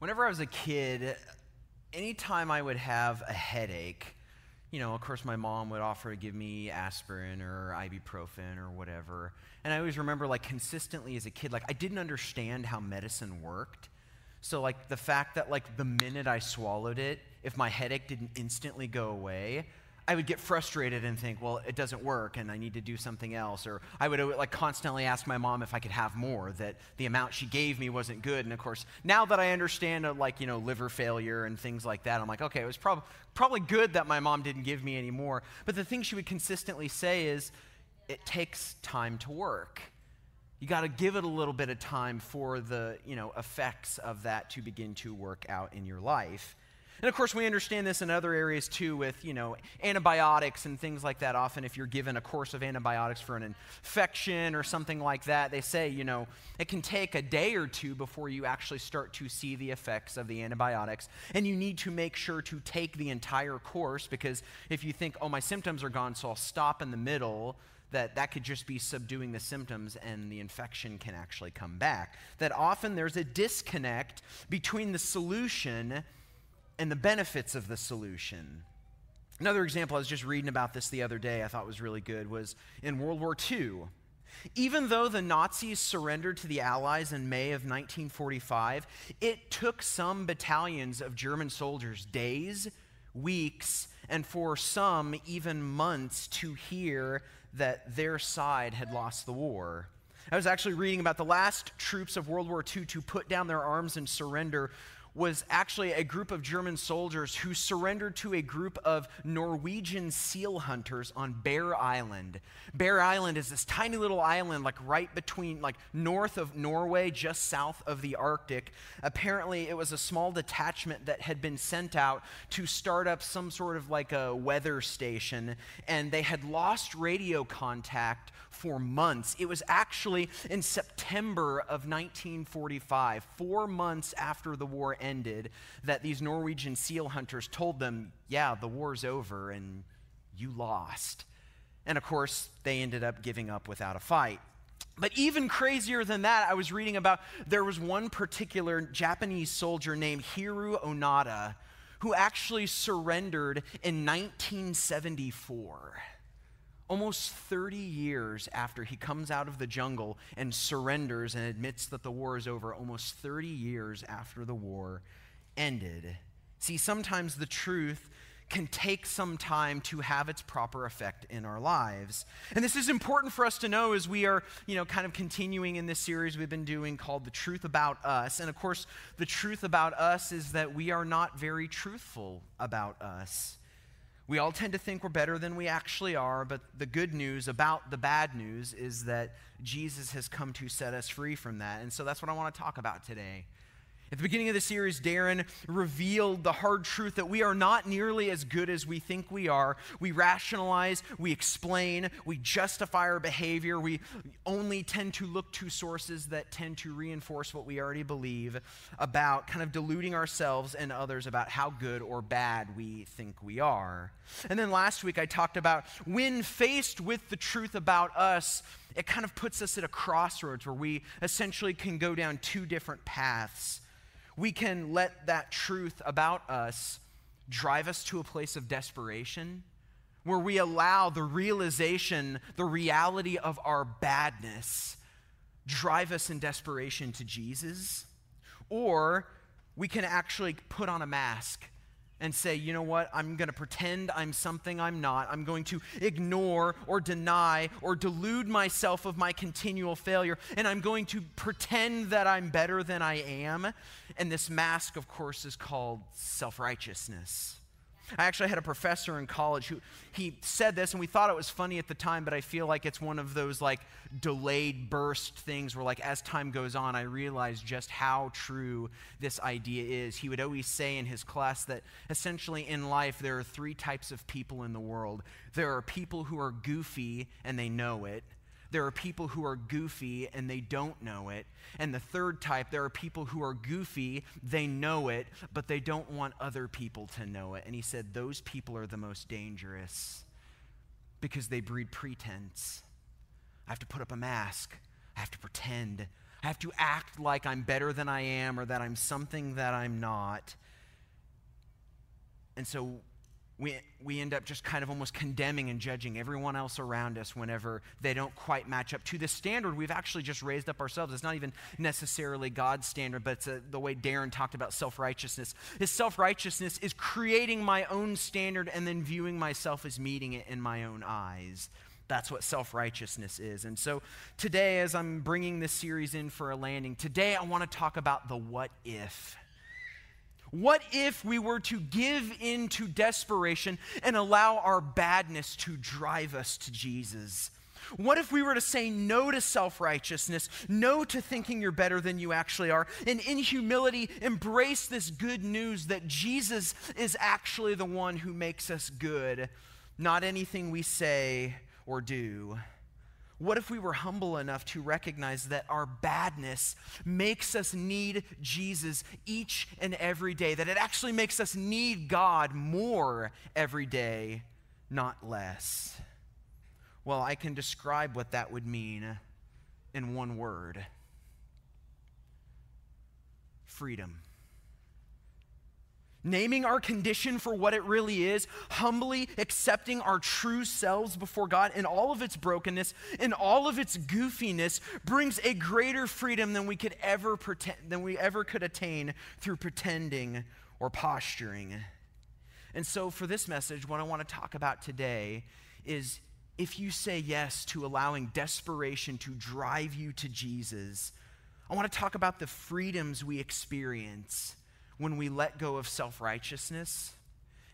Whenever I was a kid, anytime I would have a headache, you know, of course, my mom would offer to give me aspirin or ibuprofen or whatever. And I always remember, like, consistently as a kid, like, I didn't understand how medicine worked. So, like, the fact that, like, the minute I swallowed it, if my headache didn't instantly go away, I would get frustrated and think, well, it doesn't work and I need to do something else. Or I would like constantly ask my mom if I could have more, that the amount she gave me wasn't good. And of course, now that I understand uh, like, you know, liver failure and things like that, I'm like, okay, it was prob- probably good that my mom didn't give me any more. But the thing she would consistently say is, it takes time to work. You got to give it a little bit of time for the, you know, effects of that to begin to work out in your life. And of course, we understand this in other areas too with, you know, antibiotics and things like that. Often, if you're given a course of antibiotics for an infection or something like that, they say, you know, it can take a day or two before you actually start to see the effects of the antibiotics. And you need to make sure to take the entire course because if you think, oh, my symptoms are gone, so I'll stop in the middle, that that could just be subduing the symptoms and the infection can actually come back. That often there's a disconnect between the solution and the benefits of the solution. Another example, I was just reading about this the other day, I thought was really good, was in World War II. Even though the Nazis surrendered to the Allies in May of 1945, it took some battalions of German soldiers days, weeks, and for some even months to hear that their side had lost the war. I was actually reading about the last troops of World War II to put down their arms and surrender was actually a group of German soldiers who surrendered to a group of Norwegian seal hunters on Bear Island. Bear Island is this tiny little island, like right between, like north of Norway, just south of the Arctic. Apparently, it was a small detachment that had been sent out to start up some sort of like a weather station, and they had lost radio contact for months. It was actually in September of 1945, four months after the war ended, that these Norwegian seal hunters told them, Yeah, the war's over and you lost. And of course, they ended up giving up without a fight. But even crazier than that, I was reading about there was one particular Japanese soldier named Hiroo Onoda who actually surrendered in 1974 almost 30 years after he comes out of the jungle and surrenders and admits that the war is over, almost 30 years after the war ended. See, sometimes the truth can take some time to have its proper effect in our lives. And this is important for us to know as we are, you know, kind of continuing in this series we've been doing called The Truth About Us. And of course, the truth about us is that we are not very truthful about us. We all tend to think we're better than we actually are, but the good news about the bad news is that Jesus has come to set us free from that. And so that's what I want to talk about today. At the beginning of the series, Darren revealed the hard truth that we are not nearly as good as we think we are. We rationalize, we explain, we justify our behavior. We only tend to look to sources that tend to reinforce what we already believe about kind of deluding ourselves and others about how good or bad we think we are. And then last week, I talked about when faced with the truth about us, it kind of puts us at a crossroads where we essentially can go down two different paths we can let that truth about us drive us to a place of desperation where we allow the realization, the reality of our badness drive us in desperation to Jesus. Or we can actually put on a mask and say, you know what, I'm going to pretend I'm something I'm not. I'm going to ignore or deny or delude myself of my continual failure, and I'm going to pretend that I'm better than I am. And this mask, of course, is called self righteousness. I actually had a professor in college who he said this, and we thought it was funny at the time, but I feel like it's one of those like delayed burst things where, like, as time goes on, I realize just how true this idea is. He would always say in his class that essentially in life there are three types of people in the world. There are people who are goofy and they know it. There are people who are goofy and they don't know it. And the third type, there are people who are goofy, they know it, but they don't want other people to know it. And he said, those people are the most dangerous because they breed pretense. I have to put up a mask, I have to pretend. I have to act like I'm better than I am or that I'm something that I'm not. And so we, we end up just kind of almost condemning and judging everyone else around us whenever they don't quite match up to the standard we've actually just raised up ourselves. It's not even necessarily God's standard, but it's a, the way Darren talked about self righteousness. His self righteousness is creating my own standard and then viewing myself as meeting it in my own eyes. That's what self righteousness is. And so today, as I'm bringing this series in for a landing, today I want to talk about the what if. What if we were to give in to desperation and allow our badness to drive us to Jesus? What if we were to say no to self righteousness, no to thinking you're better than you actually are, and in humility embrace this good news that Jesus is actually the one who makes us good, not anything we say or do? What if we were humble enough to recognize that our badness makes us need Jesus each and every day, that it actually makes us need God more every day, not less? Well, I can describe what that would mean in one word freedom naming our condition for what it really is, humbly accepting our true selves before God in all of its brokenness, in all of its goofiness, brings a greater freedom than we could ever pretend, than we ever could attain through pretending or posturing. And so for this message, what I want to talk about today is if you say yes to allowing desperation to drive you to Jesus, I want to talk about the freedoms we experience when we let go of self righteousness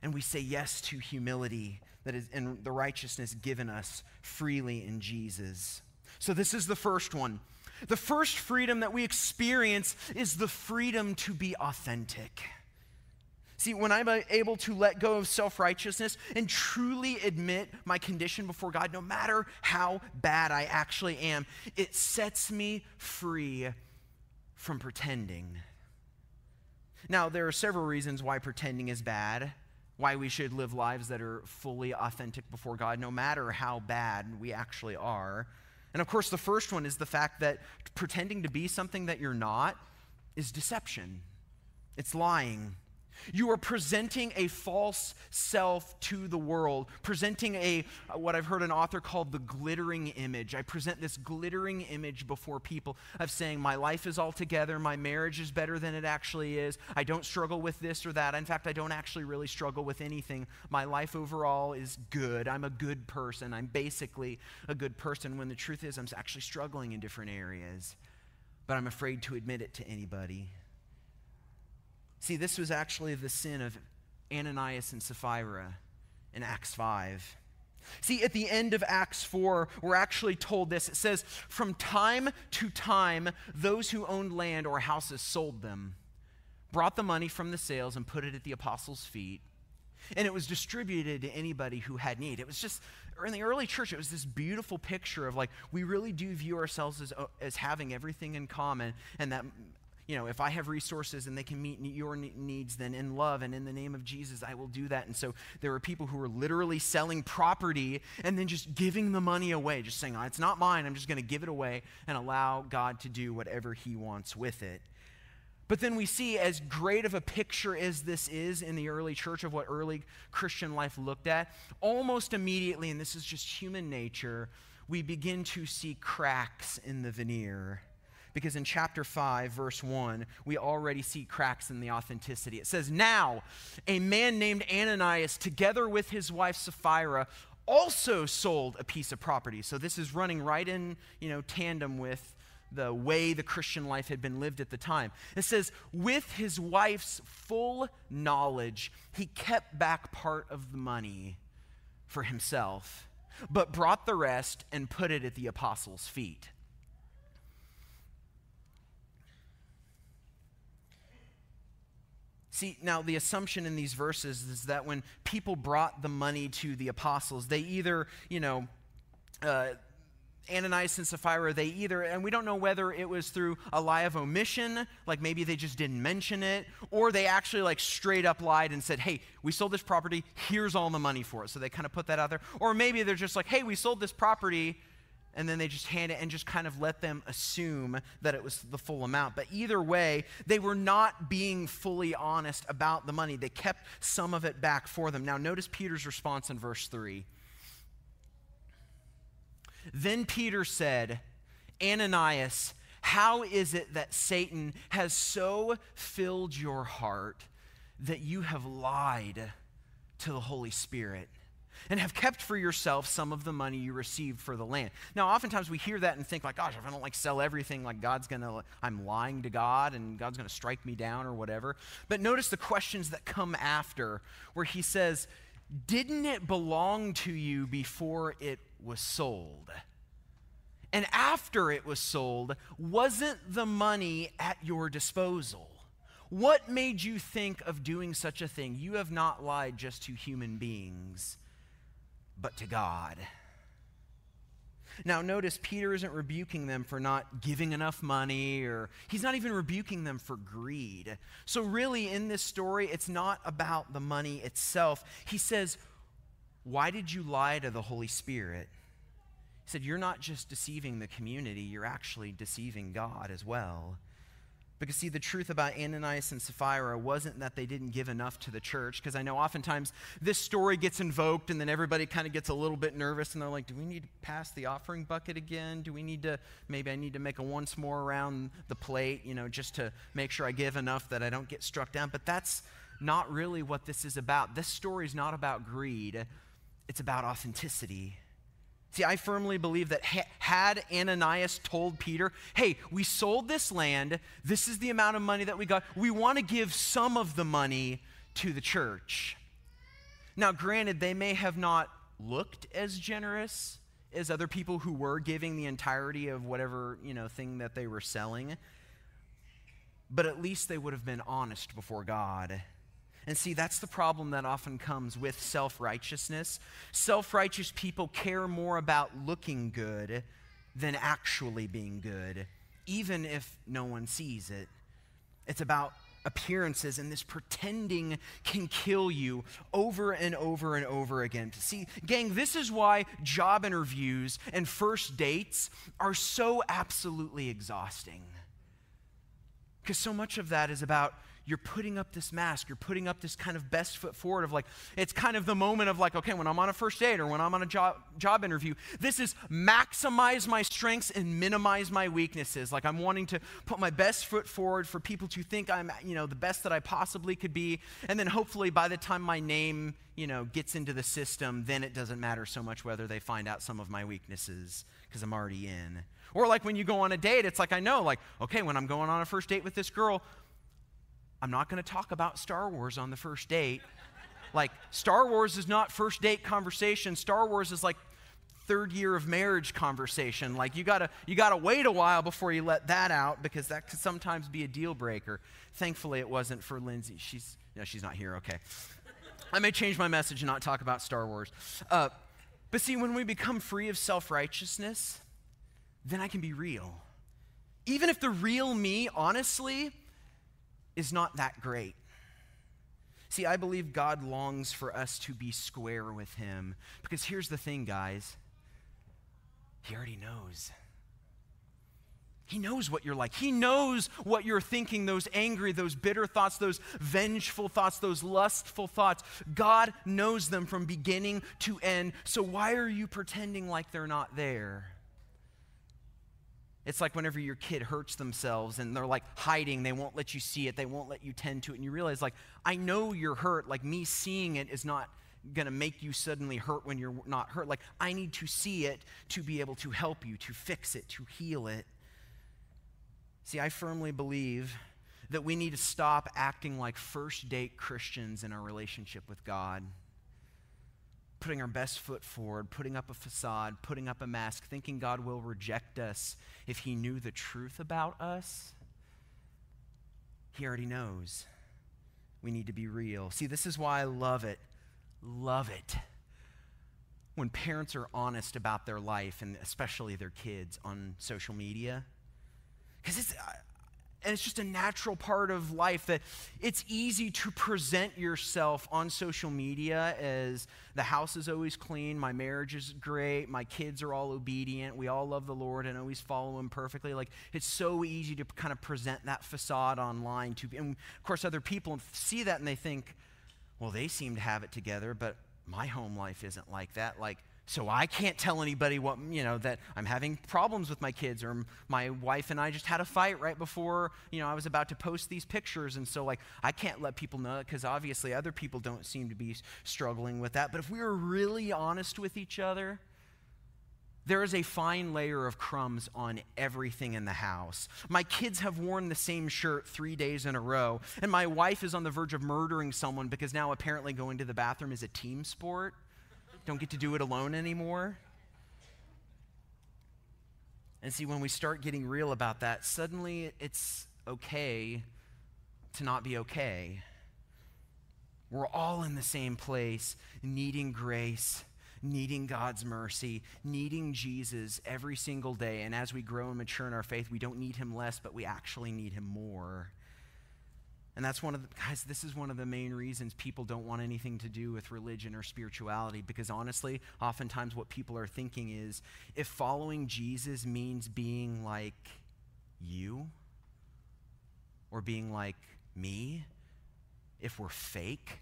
and we say yes to humility that is and the righteousness given us freely in Jesus. So, this is the first one. The first freedom that we experience is the freedom to be authentic. See, when I'm able to let go of self righteousness and truly admit my condition before God, no matter how bad I actually am, it sets me free from pretending. Now, there are several reasons why pretending is bad, why we should live lives that are fully authentic before God, no matter how bad we actually are. And of course, the first one is the fact that pretending to be something that you're not is deception, it's lying. You are presenting a false self to the world, presenting a uh, what I've heard an author called the glittering image. I present this glittering image before people of saying my life is all together, my marriage is better than it actually is. I don't struggle with this or that. In fact, I don't actually really struggle with anything. My life overall is good. I'm a good person. I'm basically a good person when the truth is I'm actually struggling in different areas. But I'm afraid to admit it to anybody. See, this was actually the sin of Ananias and Sapphira in Acts 5. See, at the end of Acts 4, we're actually told this. It says, From time to time, those who owned land or houses sold them, brought the money from the sales, and put it at the apostles' feet. And it was distributed to anybody who had need. It was just, in the early church, it was this beautiful picture of like, we really do view ourselves as, uh, as having everything in common, and that you know, if I have resources and they can meet your needs, then in love and in the name of Jesus, I will do that. And so there are people who are literally selling property and then just giving the money away, just saying, oh, it's not mine, I'm just going to give it away and allow God to do whatever He wants with it. But then we see, as great of a picture as this is in the early church of what early Christian life looked at, almost immediately, and this is just human nature, we begin to see cracks in the veneer because in chapter 5, verse 1, we already see cracks in the authenticity. It says, Now, a man named Ananias, together with his wife Sapphira, also sold a piece of property. So this is running right in, you know, tandem with the way the Christian life had been lived at the time. It says, with his wife's full knowledge, he kept back part of the money for himself, but brought the rest and put it at the apostles' feet. See, now the assumption in these verses is that when people brought the money to the apostles, they either, you know, uh, Ananias and Sapphira, they either, and we don't know whether it was through a lie of omission, like maybe they just didn't mention it, or they actually like straight up lied and said, hey, we sold this property, here's all the money for it. So they kind of put that out there. Or maybe they're just like, hey, we sold this property, and then they just hand it and just kind of let them assume that it was the full amount. But either way, they were not being fully honest about the money. They kept some of it back for them. Now, notice Peter's response in verse 3. Then Peter said, Ananias, how is it that Satan has so filled your heart that you have lied to the Holy Spirit? And have kept for yourself some of the money you received for the land. Now, oftentimes we hear that and think like, gosh, if I don't like sell everything, like God's gonna, I'm lying to God and God's gonna strike me down or whatever. But notice the questions that come after where he says, didn't it belong to you before it was sold? And after it was sold, wasn't the money at your disposal? What made you think of doing such a thing? You have not lied just to human beings but to God. Now, notice Peter isn't rebuking them for not giving enough money, or he's not even rebuking them for greed. So, really, in this story, it's not about the money itself. He says, Why did you lie to the Holy Spirit? He said, You're not just deceiving the community, you're actually deceiving God as well. Because, see, the truth about Ananias and Sapphira wasn't that they didn't give enough to the church, because I know oftentimes this story gets invoked and then everybody kind of gets a little bit nervous and they're like, do we need to pass the offering bucket again? Do we need to, maybe I need to make a once more around the plate, you know, just to make sure I give enough that I don't get struck down? But that's not really what this is about. This story is not about greed, it's about authenticity. See, I firmly believe that had Ananias told Peter, hey, we sold this land, this is the amount of money that we got, we want to give some of the money to the church. Now, granted, they may have not looked as generous as other people who were giving the entirety of whatever, you know, thing that they were selling, but at least they would have been honest before God and see, that's the problem that often comes with self righteousness. Self righteous people care more about looking good than actually being good, even if no one sees it. It's about appearances, and this pretending can kill you over and over and over again. See, gang, this is why job interviews and first dates are so absolutely exhausting. Because so much of that is about you're putting up this mask. You're putting up this kind of best foot forward of like, it's kind of the moment of like, okay, when I'm on a first date or when I'm on a job, job interview, this is maximize my strengths and minimize my weaknesses. Like I'm wanting to put my best foot forward for people to think I'm, you know, the best that I possibly could be. And then hopefully by the time my name, you know, gets into the system, then it doesn't matter so much whether they find out some of my weaknesses because I'm already in. Or like when you go on a date, it's like I know, like, okay, when I'm going on a first date with this girl, I'm not going to talk about Star Wars on the first date. like, Star Wars is not first date conversation. Star Wars is like third year of marriage conversation. Like, you got to you got to wait a while before you let that out because that could sometimes be a deal breaker. Thankfully, it wasn't for Lindsay. She's, no, she's not here. Okay. I may change my message and not talk about Star Wars. Uh, but see, when we become free of self righteousness, then I can be real. Even if the real me, honestly, is not that great. See, I believe God longs for us to be square with Him. Because here's the thing, guys He already knows. He knows what you're like. He knows what you're thinking, those angry, those bitter thoughts, those vengeful thoughts, those lustful thoughts. God knows them from beginning to end. So why are you pretending like they're not there? It's like whenever your kid hurts themselves and they're like hiding, they won't let you see it, they won't let you tend to it, and you realize, like, I know you're hurt. Like, me seeing it is not going to make you suddenly hurt when you're not hurt. Like, I need to see it to be able to help you, to fix it, to heal it. See, I firmly believe that we need to stop acting like first date Christians in our relationship with God putting our best foot forward, putting up a facade, putting up a mask, thinking God will reject us if He knew the truth about us. He already knows. We need to be real. See, this is why I love it. Love it. When parents are honest about their life and especially their kids on social media. Because it's, and it's just a natural part of life that it's easy to present yourself on social media as the house is always clean, my marriage is great, my kids are all obedient, we all love the Lord and always follow Him perfectly. Like, it's so easy to kind of present that facade online to, and of course, other people see that and they think, well, they seem to have it together, but my home life isn't like that. Like, so I can't tell anybody what, you know, that I'm having problems with my kids or my wife and I just had a fight right before, you know, I was about to post these pictures. And so, like, I can't let people know because obviously other people don't seem to be struggling with that. But if we were really honest with each other, there is a fine layer of crumbs on everything in the house. My kids have worn the same shirt three days in a row, and my wife is on the verge of murdering someone because now apparently going to the bathroom is a team sport. Don't get to do it alone anymore. And see, when we start getting real about that, suddenly it's okay to not be okay. We're all in the same place, needing grace needing God's mercy, needing Jesus every single day. And as we grow and mature in our faith, we don't need him less, but we actually need him more. And that's one of the, guys, this is one of the main reasons people don't want anything to do with religion or spirituality. Because honestly, oftentimes what people are thinking is if following Jesus means being like you or being like me, if we're fake,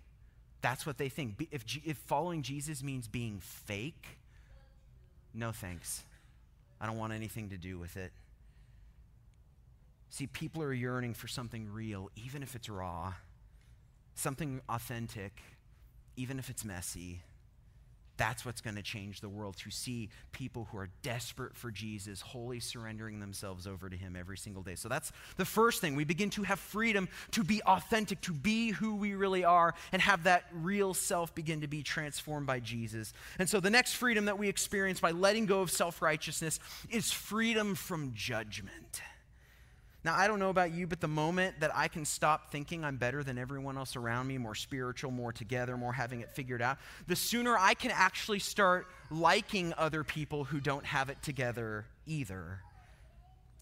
that's what they think. If, if following Jesus means being fake, no thanks. I don't want anything to do with it. See, people are yearning for something real, even if it's raw, something authentic, even if it's messy. That's what's going to change the world to see people who are desperate for Jesus, wholly surrendering themselves over to Him every single day. So that's the first thing. We begin to have freedom to be authentic, to be who we really are, and have that real self begin to be transformed by Jesus. And so the next freedom that we experience by letting go of self righteousness is freedom from judgment. Now, I don't know about you, but the moment that I can stop thinking I'm better than everyone else around me, more spiritual, more together, more having it figured out, the sooner I can actually start liking other people who don't have it together either.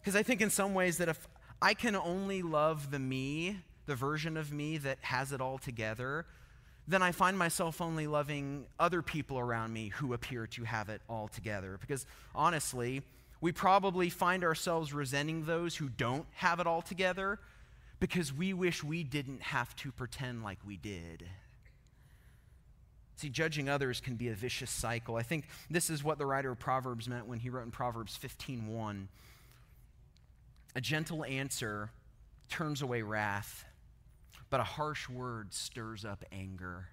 Because I think in some ways that if I can only love the me, the version of me that has it all together, then I find myself only loving other people around me who appear to have it all together. Because honestly, we probably find ourselves resenting those who don't have it all together because we wish we didn't have to pretend like we did. See, judging others can be a vicious cycle. I think this is what the writer of Proverbs meant when he wrote in Proverbs 15:1. A gentle answer turns away wrath, but a harsh word stirs up anger.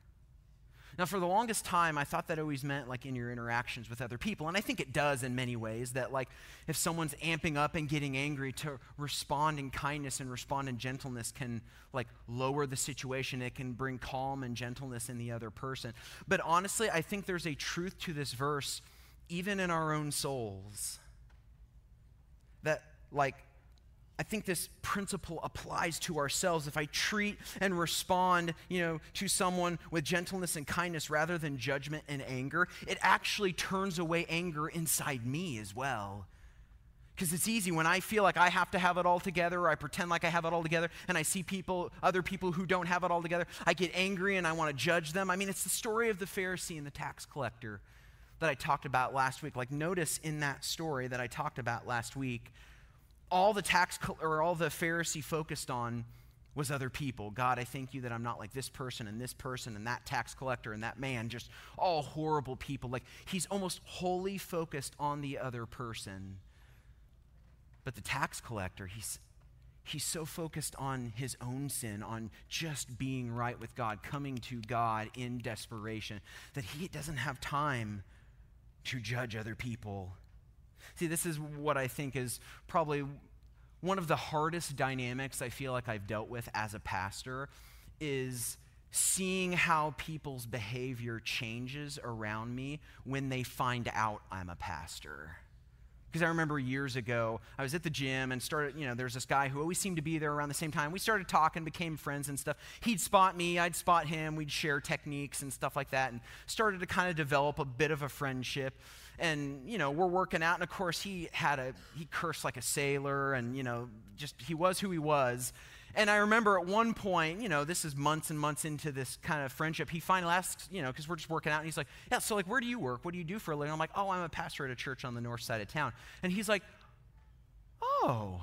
Now, for the longest time, I thought that always meant like in your interactions with other people. And I think it does in many ways that, like, if someone's amping up and getting angry, to respond in kindness and respond in gentleness can, like, lower the situation. It can bring calm and gentleness in the other person. But honestly, I think there's a truth to this verse, even in our own souls, that, like, I think this principle applies to ourselves. If I treat and respond, you know, to someone with gentleness and kindness rather than judgment and anger, it actually turns away anger inside me as well. Because it's easy when I feel like I have to have it all together, or I pretend like I have it all together, and I see people, other people who don't have it all together, I get angry and I want to judge them. I mean, it's the story of the Pharisee and the tax collector that I talked about last week. Like, notice in that story that I talked about last week, all the tax or all the Pharisee focused on was other people. God, I thank you that I'm not like this person and this person and that tax collector and that man, just all horrible people. Like he's almost wholly focused on the other person. But the tax collector, he's he's so focused on his own sin, on just being right with God, coming to God in desperation, that he doesn't have time to judge other people See, this is what I think is probably one of the hardest dynamics I feel like I've dealt with as a pastor is seeing how people's behavior changes around me when they find out I'm a pastor. Because I remember years ago, I was at the gym and started, you know, there's this guy who always seemed to be there around the same time. We started talking, became friends and stuff. He'd spot me, I'd spot him, we'd share techniques and stuff like that, and started to kind of develop a bit of a friendship. And, you know, we're working out, and of course, he had a, he cursed like a sailor, and, you know, just, he was who he was. And I remember at one point, you know, this is months and months into this kind of friendship, he finally asks, you know, because we're just working out, and he's like, Yeah, so like, where do you work? What do you do for a living? I'm like, Oh, I'm a pastor at a church on the north side of town. And he's like, Oh.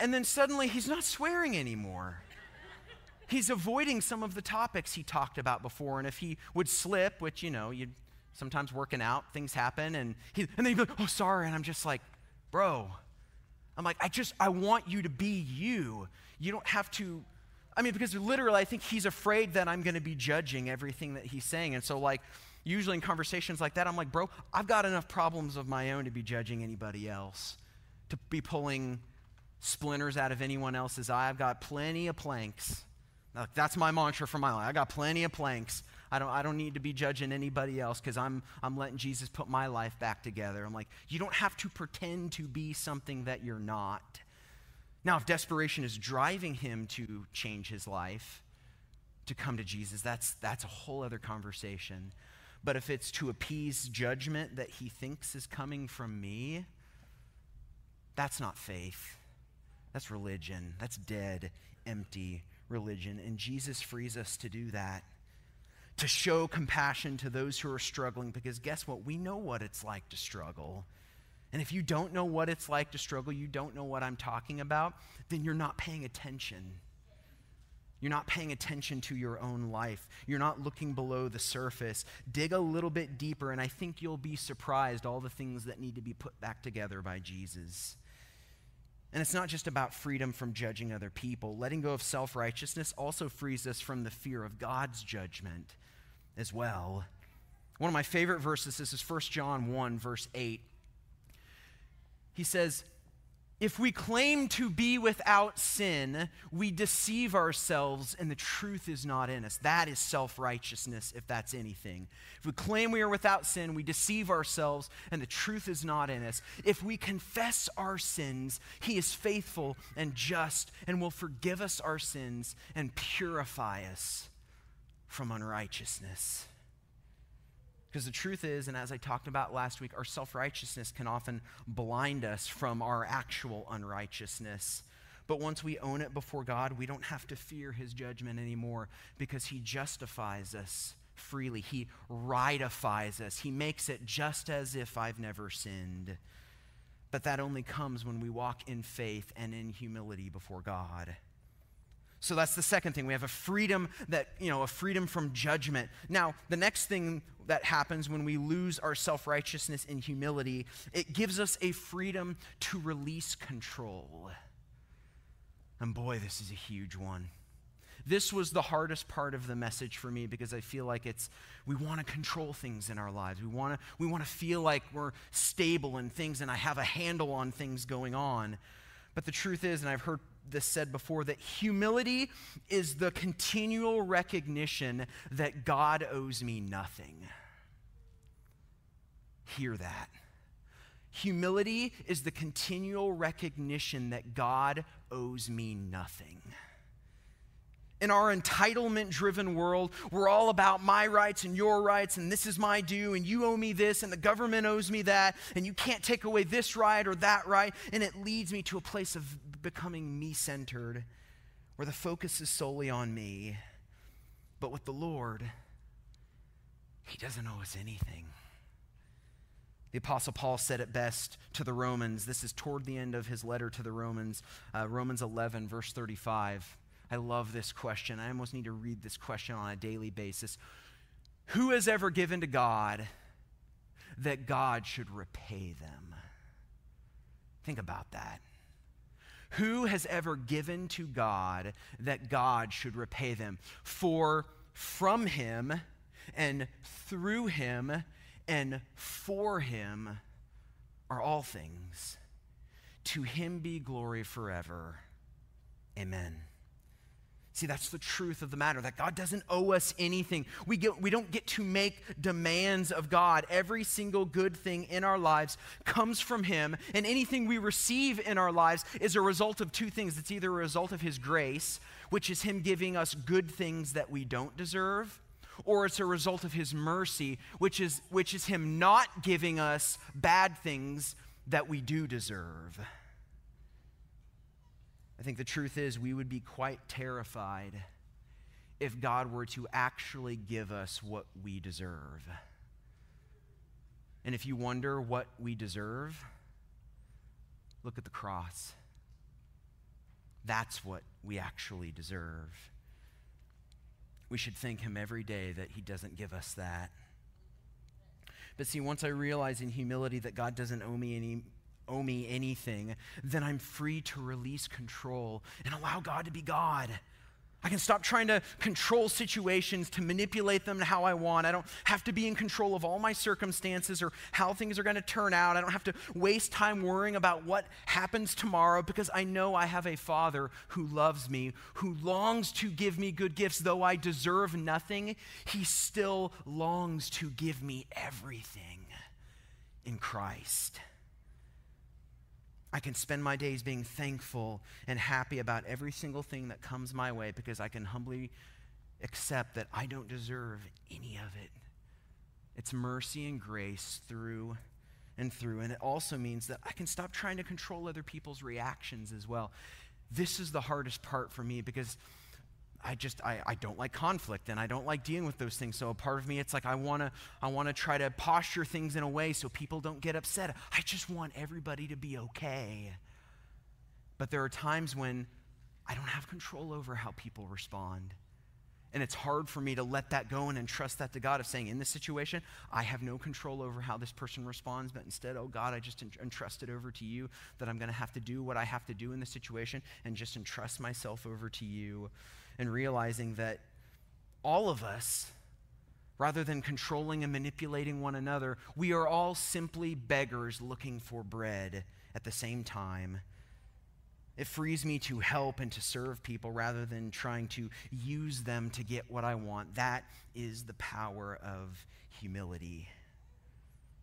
and then suddenly he's not swearing anymore. He's avoiding some of the topics he talked about before. And if he would slip, which, you know, you'd sometimes working out, things happen, and, he, and then he'd be like, Oh, sorry. And I'm just like, Bro, I'm like, I just, I want you to be you. You don't have to, I mean, because literally, I think he's afraid that I'm going to be judging everything that he's saying. And so, like, usually in conversations like that, I'm like, bro, I've got enough problems of my own to be judging anybody else, to be pulling splinters out of anyone else's eye. I've got plenty of planks. That's my mantra for my life. I got plenty of planks. I don't, I don't need to be judging anybody else because I'm, I'm letting Jesus put my life back together. I'm like, you don't have to pretend to be something that you're not. Now, if desperation is driving him to change his life, to come to Jesus, that's, that's a whole other conversation. But if it's to appease judgment that he thinks is coming from me, that's not faith. That's religion. That's dead, empty religion. And Jesus frees us to do that to show compassion to those who are struggling because guess what? We know what it's like to struggle. And if you don't know what it's like to struggle, you don't know what I'm talking about, then you're not paying attention. You're not paying attention to your own life. You're not looking below the surface. Dig a little bit deeper, and I think you'll be surprised all the things that need to be put back together by Jesus. And it's not just about freedom from judging other people. Letting go of self righteousness also frees us from the fear of God's judgment as well. One of my favorite verses this is 1 John 1, verse 8. He says, If we claim to be without sin, we deceive ourselves and the truth is not in us. That is self righteousness, if that's anything. If we claim we are without sin, we deceive ourselves and the truth is not in us. If we confess our sins, He is faithful and just and will forgive us our sins and purify us from unrighteousness. Because the truth is, and as I talked about last week, our self righteousness can often blind us from our actual unrighteousness. But once we own it before God, we don't have to fear his judgment anymore because he justifies us freely. He rightifies us. He makes it just as if I've never sinned. But that only comes when we walk in faith and in humility before God. So that's the second thing. We have a freedom that, you know, a freedom from judgment. Now, the next thing that happens when we lose our self righteousness in humility, it gives us a freedom to release control. And boy, this is a huge one. This was the hardest part of the message for me because I feel like it's we want to control things in our lives. We want to we want to feel like we're stable in things and I have a handle on things going on. But the truth is, and I've heard this said before that humility is the continual recognition that God owes me nothing. Hear that. Humility is the continual recognition that God owes me nothing. In our entitlement driven world, we're all about my rights and your rights, and this is my due, and you owe me this, and the government owes me that, and you can't take away this right or that right. And it leads me to a place of becoming me centered, where the focus is solely on me. But with the Lord, He doesn't owe us anything. The Apostle Paul said it best to the Romans. This is toward the end of his letter to the Romans, uh, Romans 11, verse 35. I love this question. I almost need to read this question on a daily basis. Who has ever given to God that God should repay them? Think about that. Who has ever given to God that God should repay them? For from him and through him and for him are all things. To him be glory forever. Amen. See, that's the truth of the matter that God doesn't owe us anything. We, get, we don't get to make demands of God. Every single good thing in our lives comes from Him, and anything we receive in our lives is a result of two things. It's either a result of His grace, which is Him giving us good things that we don't deserve, or it's a result of His mercy, which is, which is Him not giving us bad things that we do deserve. I think the truth is, we would be quite terrified if God were to actually give us what we deserve. And if you wonder what we deserve, look at the cross. That's what we actually deserve. We should thank Him every day that He doesn't give us that. But see, once I realize in humility that God doesn't owe me any owe me anything, then I'm free to release control and allow God to be God. I can stop trying to control situations, to manipulate them how I want. I don't have to be in control of all my circumstances or how things are going to turn out. I don't have to waste time worrying about what happens tomorrow because I know I have a Father who loves me, who longs to give me good gifts. Though I deserve nothing, He still longs to give me everything in Christ. I can spend my days being thankful and happy about every single thing that comes my way because I can humbly accept that I don't deserve any of it. It's mercy and grace through and through. And it also means that I can stop trying to control other people's reactions as well. This is the hardest part for me because I just I, I don't like conflict and I don't like dealing with those things. So a part of me, it's like I wanna I wanna try to posture things in a way so people don't get upset. I just want everybody to be okay. But there are times when I don't have control over how people respond. And it's hard for me to let that go and entrust that to God of saying, in this situation, I have no control over how this person responds, but instead, oh God, I just entrust it over to you that I'm going to have to do what I have to do in this situation and just entrust myself over to you and realizing that all of us, rather than controlling and manipulating one another, we are all simply beggars looking for bread at the same time. It frees me to help and to serve people rather than trying to use them to get what I want. That is the power of humility.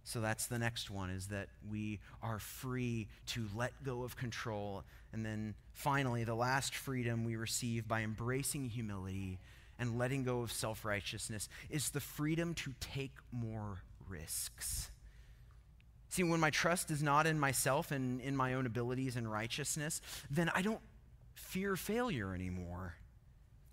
So that's the next one is that we are free to let go of control. And then finally, the last freedom we receive by embracing humility and letting go of self righteousness is the freedom to take more risks. See, when my trust is not in myself and in my own abilities and righteousness, then I don't fear failure anymore.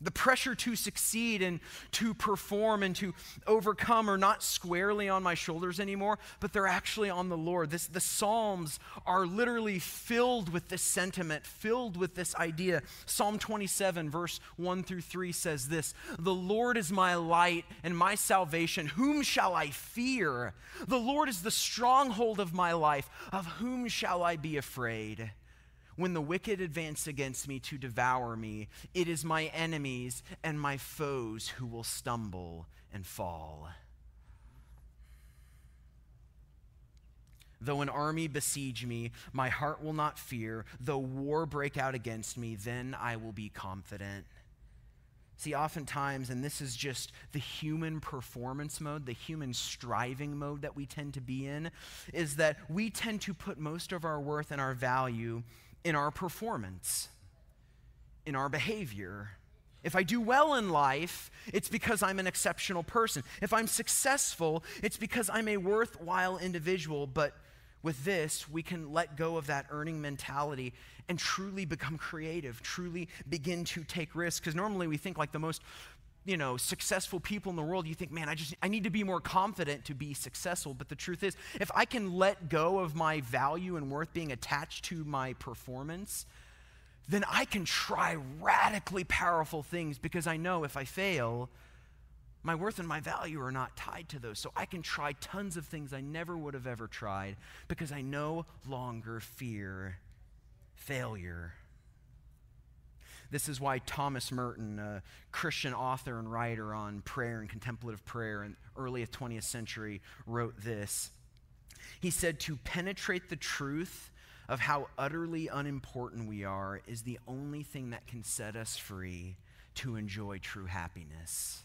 The pressure to succeed and to perform and to overcome are not squarely on my shoulders anymore, but they're actually on the Lord. This, the Psalms are literally filled with this sentiment, filled with this idea. Psalm 27, verse 1 through 3 says this The Lord is my light and my salvation. Whom shall I fear? The Lord is the stronghold of my life. Of whom shall I be afraid? When the wicked advance against me to devour me, it is my enemies and my foes who will stumble and fall. Though an army besiege me, my heart will not fear. Though war break out against me, then I will be confident. See, oftentimes, and this is just the human performance mode, the human striving mode that we tend to be in, is that we tend to put most of our worth and our value in our performance, in our behavior. If I do well in life, it's because I'm an exceptional person. If I'm successful, it's because I'm a worthwhile individual. But with this, we can let go of that earning mentality and truly become creative, truly begin to take risks. Because normally we think like the most you know successful people in the world you think man i just i need to be more confident to be successful. But the truth is if i can let go of my value and worth being attached to my performance then i can try radically powerful things because i know if i fail my worth and my value are not tied to those. So i can try tons of things i never would have ever tried because i no longer fear failure this is why Thomas Merton, a Christian author and writer on prayer and contemplative prayer in early 20th century, wrote this. He said, To penetrate the truth of how utterly unimportant we are is the only thing that can set us free to enjoy true happiness.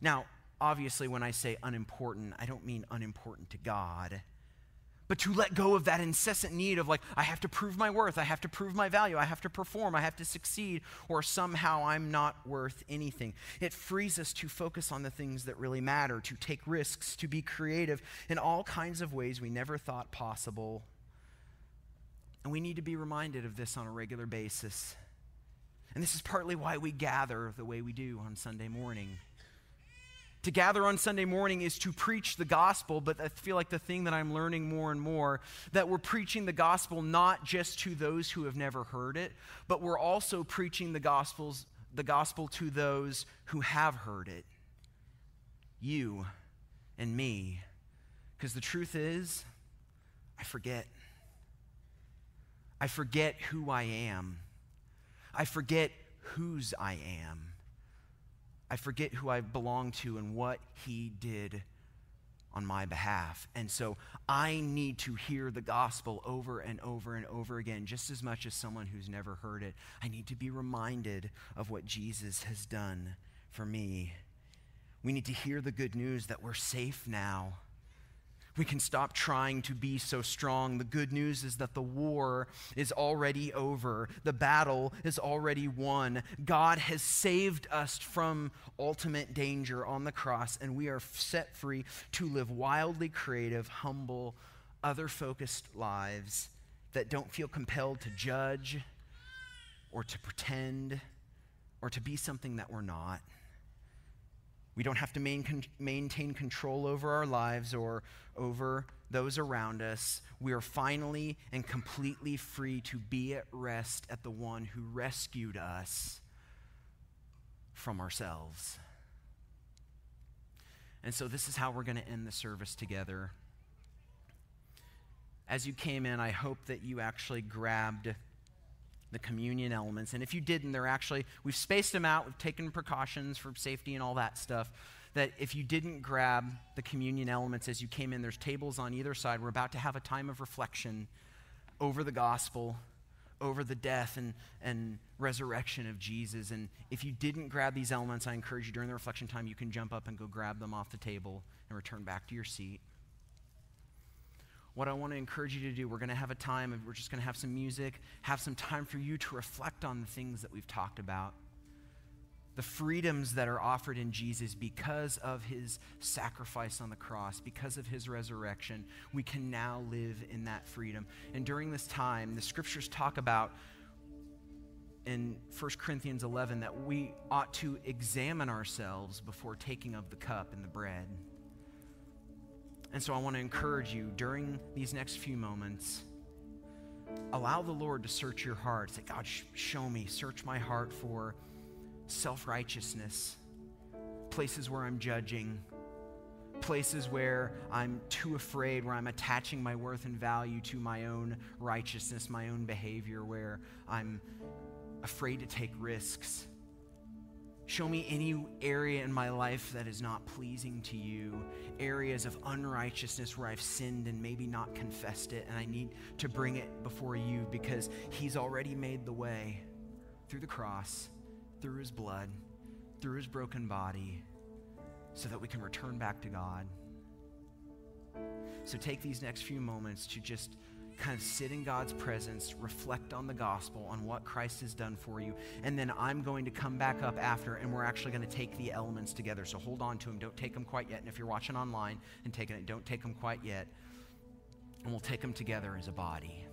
Now, obviously, when I say unimportant, I don't mean unimportant to God but to let go of that incessant need of like i have to prove my worth i have to prove my value i have to perform i have to succeed or somehow i'm not worth anything. It frees us to focus on the things that really matter to take risks to be creative in all kinds of ways we never thought possible. And we need to be reminded of this on a regular basis. And this is partly why we gather the way we do on sunday morning to gather on Sunday morning is to preach the gospel, but I feel like the thing that I'm learning more and more that we're preaching the gospel not just to those who have never heard it, but we're also preaching the gospels the gospel to those who have heard it. You and me. Because the truth is, I forget. I forget who I am. I forget whose I am. I forget who I belong to and what he did on my behalf. And so I need to hear the gospel over and over and over again, just as much as someone who's never heard it. I need to be reminded of what Jesus has done for me. We need to hear the good news that we're safe now we can stop trying to be so strong. The good news is that the war is already over, the battle is already won. God has saved us from ultimate danger on the cross, and we are set free to live wildly creative, humble, other focused lives that don't feel compelled to judge or to pretend or to be something that we're not. We don't have to main, maintain control over our lives or over those around us. We are finally and completely free to be at rest at the one who rescued us from ourselves. And so, this is how we're going to end the service together. As you came in, I hope that you actually grabbed the communion elements. And if you didn't, they're actually, we've spaced them out, we've taken precautions for safety and all that stuff. That if you didn't grab the communion elements as you came in, there's tables on either side. We're about to have a time of reflection over the gospel, over the death and, and resurrection of Jesus. And if you didn't grab these elements, I encourage you during the reflection time, you can jump up and go grab them off the table and return back to your seat what I want to encourage you to do, we're going to have a time, we're just going to have some music, have some time for you to reflect on the things that we've talked about. The freedoms that are offered in Jesus because of his sacrifice on the cross, because of his resurrection, we can now live in that freedom. And during this time, the scriptures talk about in 1 Corinthians 11 that we ought to examine ourselves before taking of the cup and the bread. And so I want to encourage you during these next few moments, allow the Lord to search your heart. Say, God, sh- show me, search my heart for self righteousness, places where I'm judging, places where I'm too afraid, where I'm attaching my worth and value to my own righteousness, my own behavior, where I'm afraid to take risks. Show me any area in my life that is not pleasing to you, areas of unrighteousness where I've sinned and maybe not confessed it, and I need to bring it before you because He's already made the way through the cross, through His blood, through His broken body, so that we can return back to God. So take these next few moments to just kind of sit in God's presence, reflect on the gospel, on what Christ has done for you, and then I'm going to come back up after and we're actually going to take the elements together. So hold on to them. Don't take them quite yet. And if you're watching online and taking it, don't take them quite yet. And we'll take them together as a body.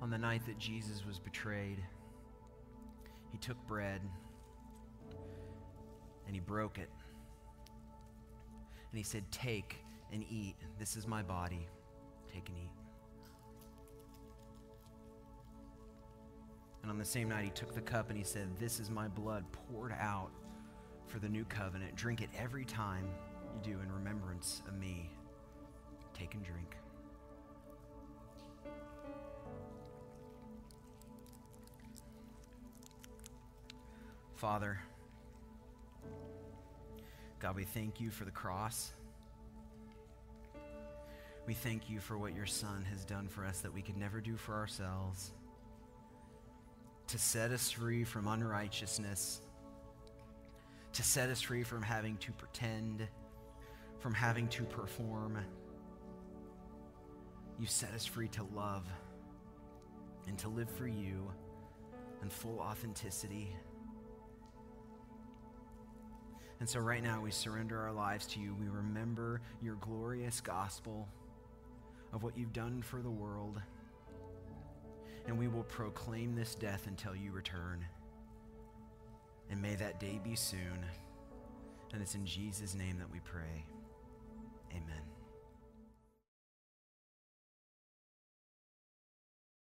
On the night that Jesus was betrayed, he took bread and he broke it. And he said, Take and eat. This is my body. Take and eat. And on the same night, he took the cup and he said, This is my blood poured out for the new covenant. Drink it every time you do in remembrance of me. Take and drink. Father, God, we thank you for the cross. We thank you for what your Son has done for us that we could never do for ourselves. To set us free from unrighteousness, to set us free from having to pretend, from having to perform. You set us free to love and to live for you in full authenticity. And so, right now, we surrender our lives to you. We remember your glorious gospel of what you've done for the world. And we will proclaim this death until you return. And may that day be soon. And it's in Jesus' name that we pray. Amen.